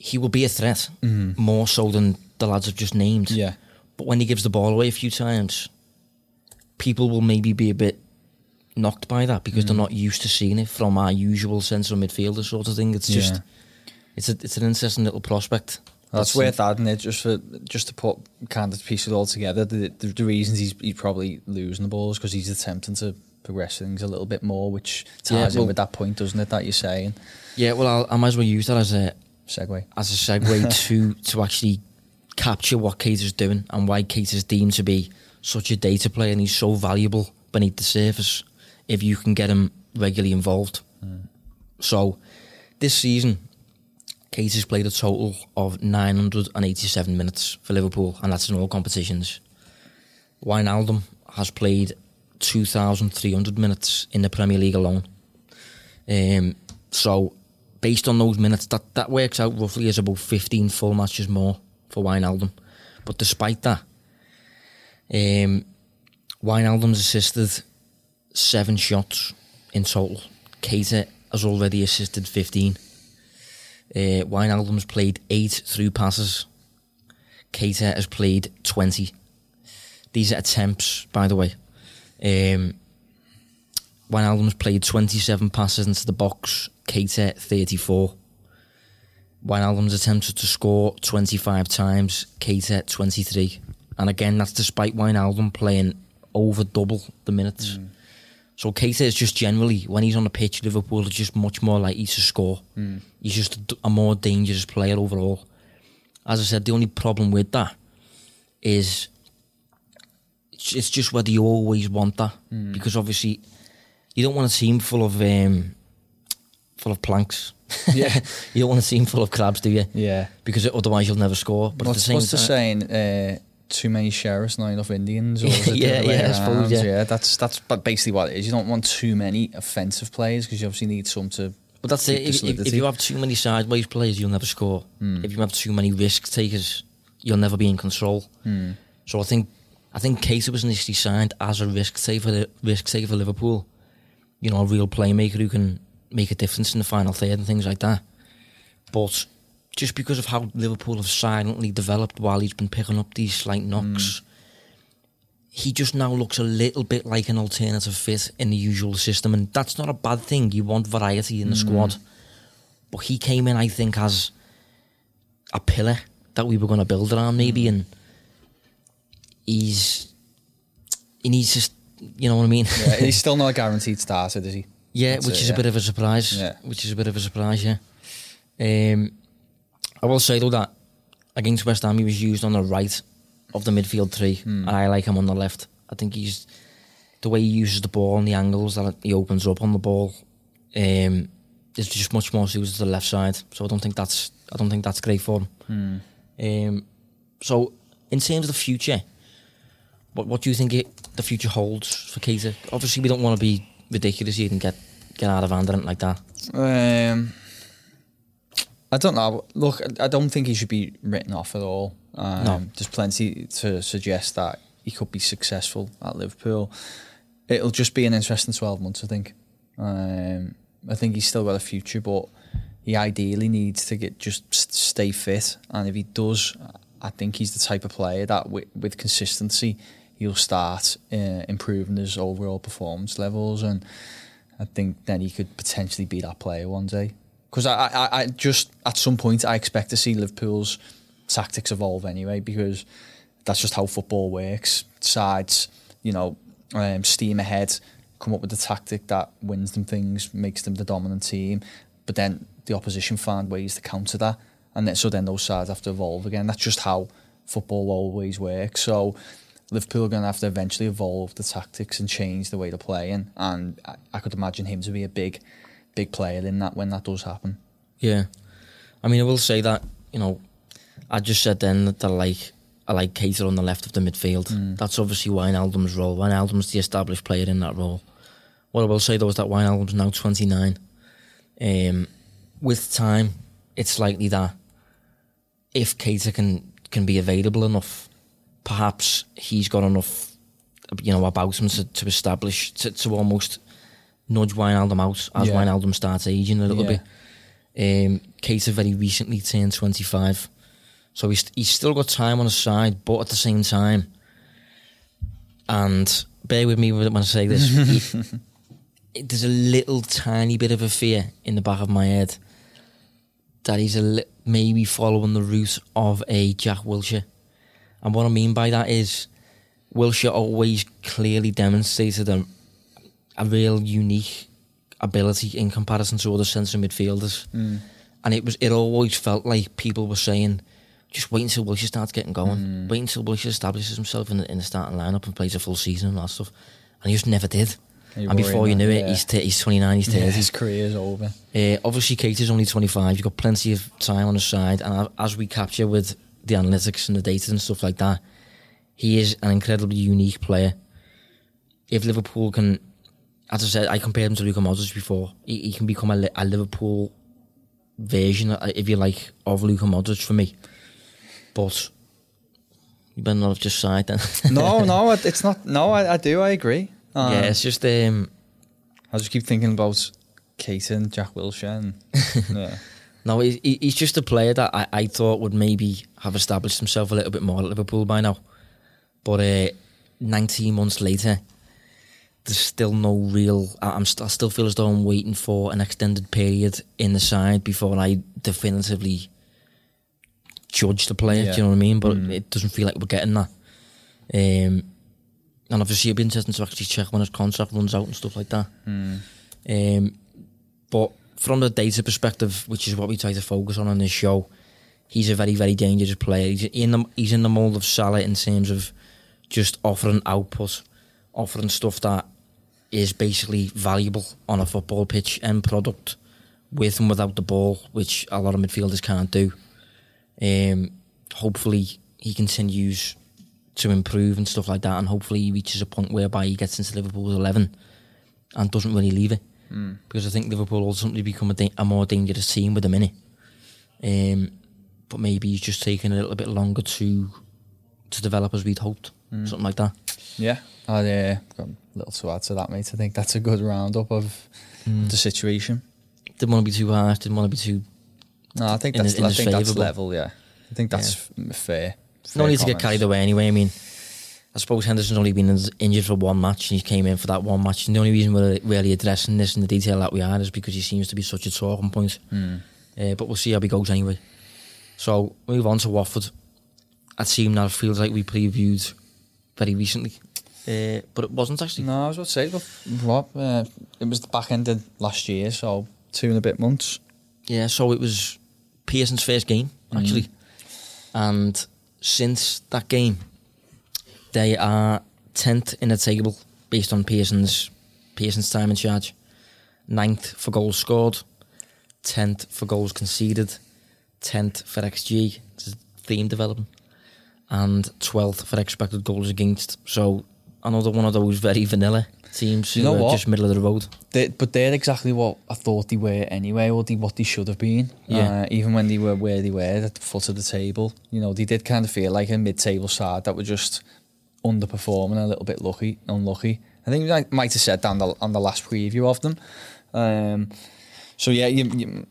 he will be a threat mm-hmm. more so than the lads have just named. Yeah. But when he gives the ball away a few times, people will maybe be a bit knocked by that because they're mm. not used to seeing it from our usual central midfielder sort of thing. It's just, Yeah. it's a, it's an interesting little prospect. That's worth adding it just for just to put kind of piece it all together. The, the, the reasons he's, he's probably losing the balls because he's attempting to progress things a little bit more, which ties Yeah, in well- with that point, doesn't it? That you're saying. Yeah, well, I'll, I might as well use that as a Segue. as a segue to to actually capture what Keita's doing and why Keita's deemed to be such a data player and he's so valuable beneath the surface if you can get him regularly involved. So this season, Keita's played a total of 987 minutes for Liverpool and that's in all competitions. Wijnaldum has played 2,300 minutes in the Premier League alone. Um, so, based on those minutes, that, that works out roughly as about 15 full matches more for Wijnaldum. But despite that, um, Wijnaldum's assisted seven shots in total. Keita has already assisted 15. Uh, Wijnaldum's played eight through passes. Keita has played 20. These are attempts, by the way. Um, Wijnaldum's played 27 passes into the box, Keita 34. Wijnaldum's attempted to score 25 times, Keita 23. And again, that's despite wine Wijnaldum playing over double the minutes. Hmm. So Keita is just generally, when he's on the pitch, Liverpool is just much more likely to score. Hmm. He's just a, a more dangerous player overall. As I said, the only problem with that is it's just whether you always want that hmm. because obviously you don't want a team full of um, full of planks. Yeah. you don't want to see him full of crabs, do you? Yeah. Because otherwise you'll never score. But what's at the what's same the saying? Uh, too many sheriffs, not enough Indians. Or is it the Yeah, yeah, I suppose, around? yeah. that's that's but basically what it is. You don't want too many offensive players because you obviously need some to. but that's it. If, if, if you have too many sideways players, you'll never score. If you have too many risk takers, you'll never be in control. So I think I think Keita was initially signed as a risk taker, risk taker for Liverpool. You know, a real playmaker who can make a difference in the final third and things like that. But just because of how Liverpool have silently developed while he's been picking up these slight knocks, mm. he just now looks a little bit like an alternative fit in the usual system, and that's not a bad thing. You want variety in the mm. squad, but he came in, I think, as a pillar that we were going to build around, maybe, mm. and he's he needs to, you know what I mean? Yeah, he's still not a guaranteed starter, is he? Yeah, That's which it, is yeah. a bit of a surprise. Yeah. Which is a bit of a surprise, yeah. Um, I will say though that against West Ham he was used on the right of the midfield three, Hmm. and I like him on the left. I think he's the way he uses the ball and the angles that he opens up on the ball. Um, is just much more suited to the left side. So I don't think that's I don't think that's great for him. Um, so in terms of the future, what what do you think it, the future holds for Keita? Obviously, we don't want to be ridiculous here and get get out of hand or anything like that. Um, I don't know. Look, I- I don't think he should be written off at all. Um, No. There's plenty to suggest that he could be successful at Liverpool. It'll just be an interesting 12 months, I think. Um, I think he's still got a future, but he ideally needs to get just stay fit. And if he does, I think he's the type of player that with, with consistency, he'll start uh, improving his overall performance levels. And I think then he could potentially be that player one day. Because I, I, I just at some point I expect to see Liverpool's tactics evolve anyway because that's just how football works. Sides, you know, um, steam ahead, come up with a tactic that wins them things, makes them the dominant team, but then the opposition find ways to counter that, and then so then those sides have to evolve again. That's just how football always works. So Liverpool are going to have to eventually evolve the tactics and change the way they're playing, and I, I could imagine him to be a big, big player in that when that does happen. Yeah, I mean, I will say that you know, I just said then that I like I like Keita on the left of the midfield. Mm. That's obviously Wijnaldum's role. Wijnaldum's the established player in that role. What I will say though is that Wijnaldum's now 29. Um, with time, it's likely that if Keita can can be available enough, perhaps he's got enough, you know, about him to, to establish to, to almost nudge Wijnaldum out as Yeah. Wijnaldum starts aging a little Yeah. bit. Um, Keita very recently turned 25. So he's, he's still got time on his side, but at the same time, and bear with me when I say this, he- there's a little tiny bit of a fear in the back of my head that he's a li- maybe following the route of a Jack Wilshere. And what I mean by that is, Wilshere always clearly demonstrated a, a real unique ability in comparison to other centre midfielders. And it was it always felt like people were saying, just wait until Wilshere starts getting going. Wait until Wilshere establishes himself in the, in the starting lineup and plays a full season and all that stuff. And he just never did. You're and before you knew it, yeah. he's t- he's 29, he's 30. Yeah, his career's over. Uh, obviously, Kate is only 25. You've got plenty of time on his side. And as we capture with the analytics and the data and stuff like that, he is an incredibly unique player. If Liverpool can, as I said, I compared him to Luka Modric before. He, he can become a, a Liverpool version, uh, if you like, of Luka Modric for me. But you better not have just side then. no, no, it's not. No, I, I do. I agree. Um, yeah, it's just um, I just keep thinking about Keita and Jack Wilshere. And, yeah. No, he, he- he's just a player that I, I thought would maybe have established himself a little bit more at Liverpool by now. But uh, 19 months later, there's still no real. I, I'm st- I still feel as though I'm waiting for an extended period in the side before I definitively judge the player. Yeah. Do you know what I mean? But it doesn't feel like we're getting that. Um, and obviously, it'd be interesting to actually check when his contract runs out and stuff like that. Um, but from the data perspective, which is what we try to focus on on this show, he's a very, very dangerous player. He's in the he's in the mold of Salah in terms of just offering output, offering stuff that is basically valuable on a football pitch end product with and without the ball, which a lot of midfielders can't do. Um, hopefully, he continues to improve and stuff like that, and hopefully, he reaches a point whereby he gets into Liverpool's eleven and doesn't really leave it because I think Liverpool ultimately become a, da- a more dangerous team with a minute. Um, but maybe he's just taking a little bit longer to to develop as we'd hoped, something like that. Yeah, I uh, got a little to add to that, mate. I think that's a good roundup of the situation. Didn't want to be too harsh. Didn't want to be too. No, I think that's in I think that's level. Yeah, I think that's f- fair. No fair need to get carried away anyway. I mean, I suppose Henderson's only been injured for one match and he came in for that one match. And the only reason we're really addressing this in the detail that we are is because he seems to be such a talking point. Uh, but we'll see how he goes anyway. So, move on to Watford. A team that feels like we previewed very recently. Uh, but it wasn't actually. No, I was about to say, but what? Uh, it was the back end of last year, so two and a bit months. Yeah, so it was Pearson's first game, actually. And since that game, they are 10th in the table based on Pearson's Pearson's time in charge. Ninth for goals scored, 10th for goals conceded, 10th for XG, theme development, and 12th for expected goals against. So another one of those very vanilla teams You know what? just middle of the road. They, but they're exactly what I thought they were anyway, or they, what they should have been. Yeah. Uh, even when they were where they were at the foot of the table, you know, they did kind of feel like a mid-table side that were just underperforming, a little bit lucky, unlucky. I think I might have said that on the, on the last preview of them. Um, so yeah, you, you,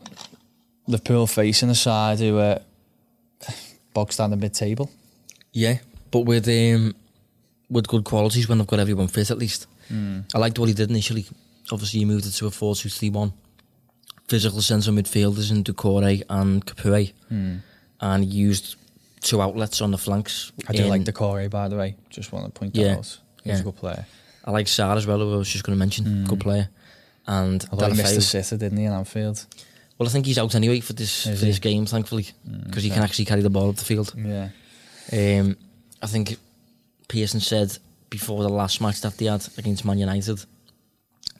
Liverpool facing a side who are down the mid-table. Yeah, but with um, with good qualities when they've got everyone fit at least. I liked what he did initially. obviously he moved it to a 4-2-3-1. Physical centre midfielders in Doucouré and Capoue. And he used two outlets on the flanks. Hmm. I do in- like the Corey, by the way. Just want to point that Yeah, out. He's yeah. a good player. I like Sarr as well, who I was just going to mention. Good player. And Although he missed the sitter, didn't he, in Anfield? Well, I think he's out anyway for this Is for this game, thankfully, because he can actually carry the ball up the field. Yeah. Um, I think Pearson said before the last match that they had against Man United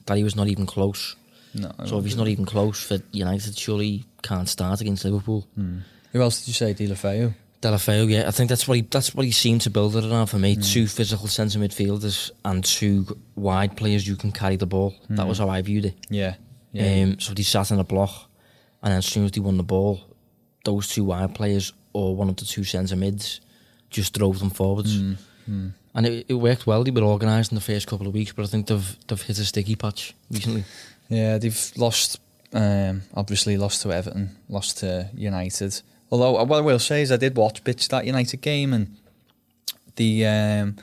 that he was not even close. No. So if he's not even close for United, surely can't start against Liverpool. Who else did you say? Deulofeu? Deulofeu, yeah, I think that's what he that's what he seemed to build it around for me. Two physical centre midfielders and two wide players who can carry the ball. That was how I viewed it. Yeah. Yeah. Um, so they sat in a block, and then as soon as they won the ball, those two wide players or one of the two centre mids just drove them forwards. And it, it worked well. They were organised in the first couple of weeks, but I think they've they've hit a sticky patch recently. Yeah, they've lost. Um, obviously, lost to Everton, lost to United. Although, what I will say is, I did watch bits of that United game, and the um,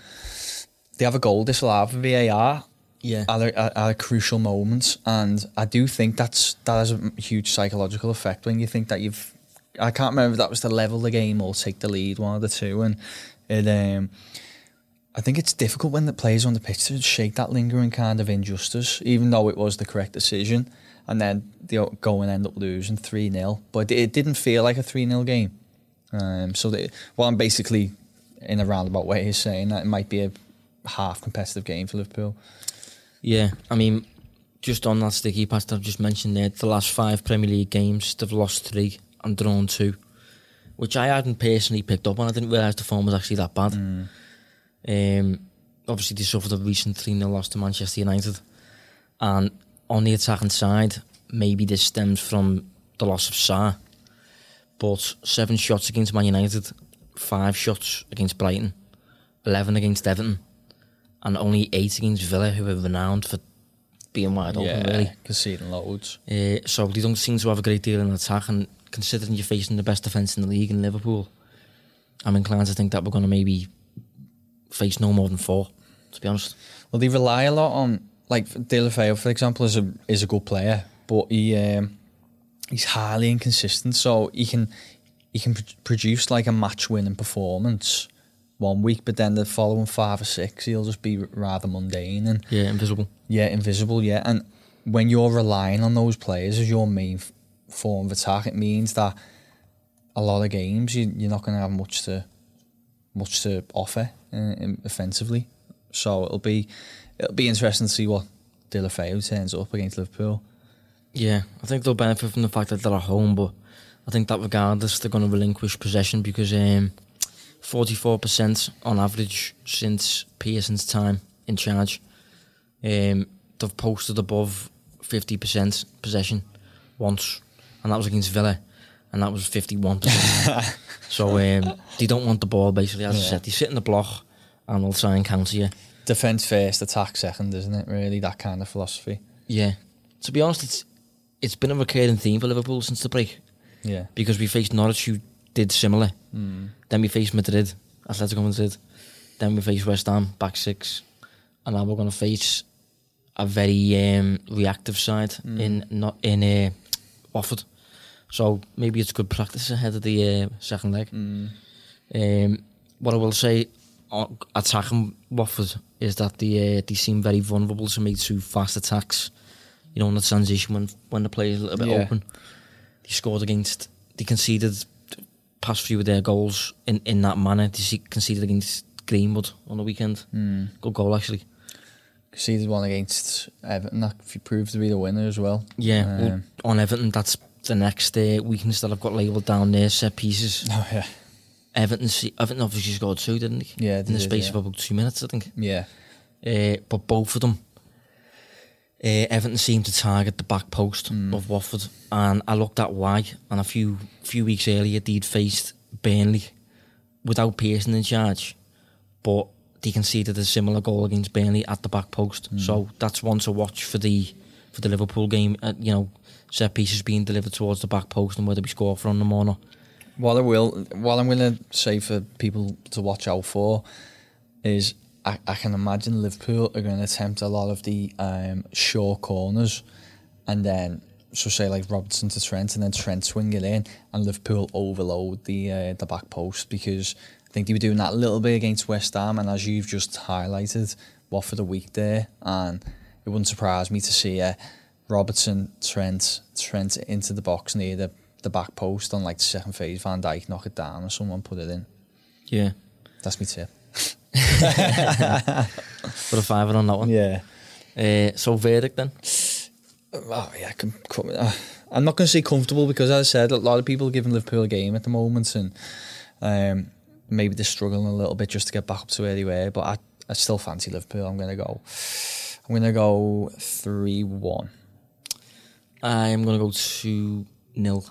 they have a goal disallowed for VAR Yeah, at a, at at a crucial moment, and I do think that's that has a huge psychological effect when you think that you've. I can't remember if that was to level the game or take the lead, one of the two, and it. Um, I think it's difficult when the players on the pitch to shake that lingering kind of injustice, even though it was the correct decision, and then they go and end up losing 3 0. But it didn't feel like a 3 0 game. Um, so, they, well, I'm basically, in a roundabout way, is saying that it might be a half competitive game for Liverpool. yeah. I mean, just on that sticky past I've just mentioned there, the last five Premier League games they've lost three and drawn two, which I hadn't personally picked up on. I didn't realise the form was actually that bad. Um, obviously, they suffered a recent 3 0 loss to Manchester United. And on the attacking side, maybe this stems from the loss of Sarr. But seven shots against Man United, five shots against Brighton, 11 against Everton, and only eight against Villa, who are renowned for being wide open, really. conceding loads. Uh, so they don't seem to have a great deal in attack, and considering you're facing the best defence in the league in Liverpool, I'm inclined to think that we're going to maybe face no more than four. To be honest, Well, they rely a lot on like Deulofeu, for example, is a is a good player, but he um, he's highly inconsistent. So he can he can pr- produce like a match winning performance one week, but then the following five or six, he'll just be rather mundane and yeah, invisible. yeah, invisible. Yeah, and when you're relying on those players as your main f- form of attack, it means that a lot of games you, you're not going to have much to much to offer uh, offensively. So it'll be it'll be interesting to see what Deulofeu turns up against Liverpool. Yeah, I think they'll benefit from the fact that they're at home, but I think that regardless, they're going to relinquish possession because um, 44% on average since Pearson's time in charge. Um, they've posted above 50% possession once, and that was against Villa, and that was 51%. so um, they don't want the ball, basically, as I said. They sit in the block and they'll try and counter you. Defense first, attack second, isn't it? Really, that kind of philosophy. Yeah. To be honest, it's it's been a recurring theme for Liverpool since the break. Yeah, because we faced Norwich who did similar. Then we faced Madrid, Atletico Madrid. Then we faced West Ham, back six. And now we're going to face a very um, reactive side in not in uh, Watford. So maybe it's good practice ahead of the uh, second leg. Um, what I will say, attacking Watford is that they uh, they seem very vulnerable to make two fast attacks. You know, in the transition when when the play is a little bit Yeah. open. They scored against. They conceded past few of their goals in, in that manner. They conceded against Greenwood on the weekend. Good goal actually. conceded one against Everton that proved to be the winner as well. Yeah, well, Um, on Everton, that's the next uh, weakness that I've got labelled down there. Set pieces. oh yeah, Everton, Everton obviously scored two, didn't they? Yeah, in the space yeah. of about two minutes, I think. yeah, Uh, but both of them, uh, Everton seemed to target the back post of Watford, and I looked at why. And a few few weeks earlier, they'd faced Burnley without Pearson in charge, but they conceded a similar goal against Burnley at the back post. So that's one to watch for the for the Liverpool game. Uh, you know, set pieces being delivered towards the back post and whether we score from them or not. What I will, what I'm going to say for people to watch out for is I, I can imagine Liverpool are going to attempt a lot of the um, short corners, and then so say like Robertson to Trent, and then Trent swing it in, and Liverpool overload the uh, the back post because I think they were doing that a little bit against West Ham, and as you've just highlighted, what for the week there, and it wouldn't surprise me to see uh, Robertson, Trent, Trent into the box near the the back post on like the second phase, Van Dijk knock it down, or someone put it in. Yeah. That's my tip. Put a fiver on that one. Yeah. Uh, so verdict then. Oh, yeah, I can, I'm not going to say comfortable because, as I said, a lot of people are giving Liverpool a game at the moment, and um, maybe they're struggling a little bit just to get back up to where they were. But I, I still fancy Liverpool. I'm going to go. I'm going to go three one. I'm going to go 2 nil.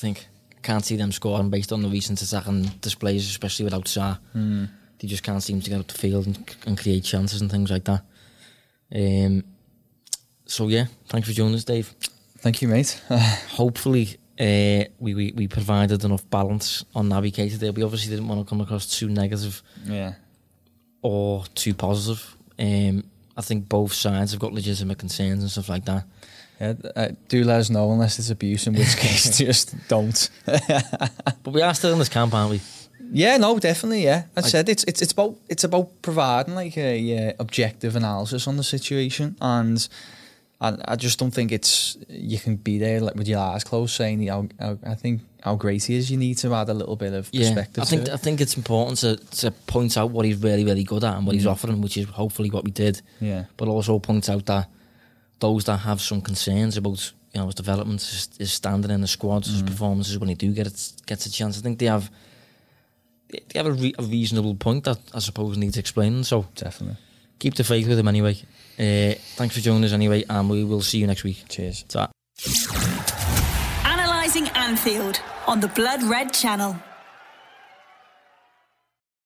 I think. Can't see them scoring based on the recent attacking displays, especially without Sarr. Mm. They just can't seem to get up the field and, and create chances and things like that. Um, so yeah, thanks for joining us, Dave. Thank you, mate. Hopefully, uh, we, we we provided enough balance on Naby Keita there. We obviously didn't want to come across too negative yeah. or too positive. Um, I think both sides have got legitimate concerns and stuff like that. Yeah, uh, do let us know unless it's abuse, in which case just don't. But we are still in this camp, aren't we? Yeah, no, definitely. Yeah, I Like- said it's it's it's about it's about providing like a uh, objective analysis on the situation, and I, I just don't think it's you can be there like with your eyes closed saying how, how I think how great he is. You need to add a little bit of Yeah, perspective. I think I think it's important to, to point out what he's really really good at and what he's offering, which is hopefully what we did. yeah, But also point out that those that have some concerns about you know his development, his, his standing in the squad, his performances when he do get it, gets a chance. I think they have they have a, re- a reasonable point that I suppose needs explaining. So definitely. keep the faith with him anyway. Uh, thanks for joining us anyway, and we will see you next week. Cheers. Ta. Analysing Anfield on the Blood Red Channel.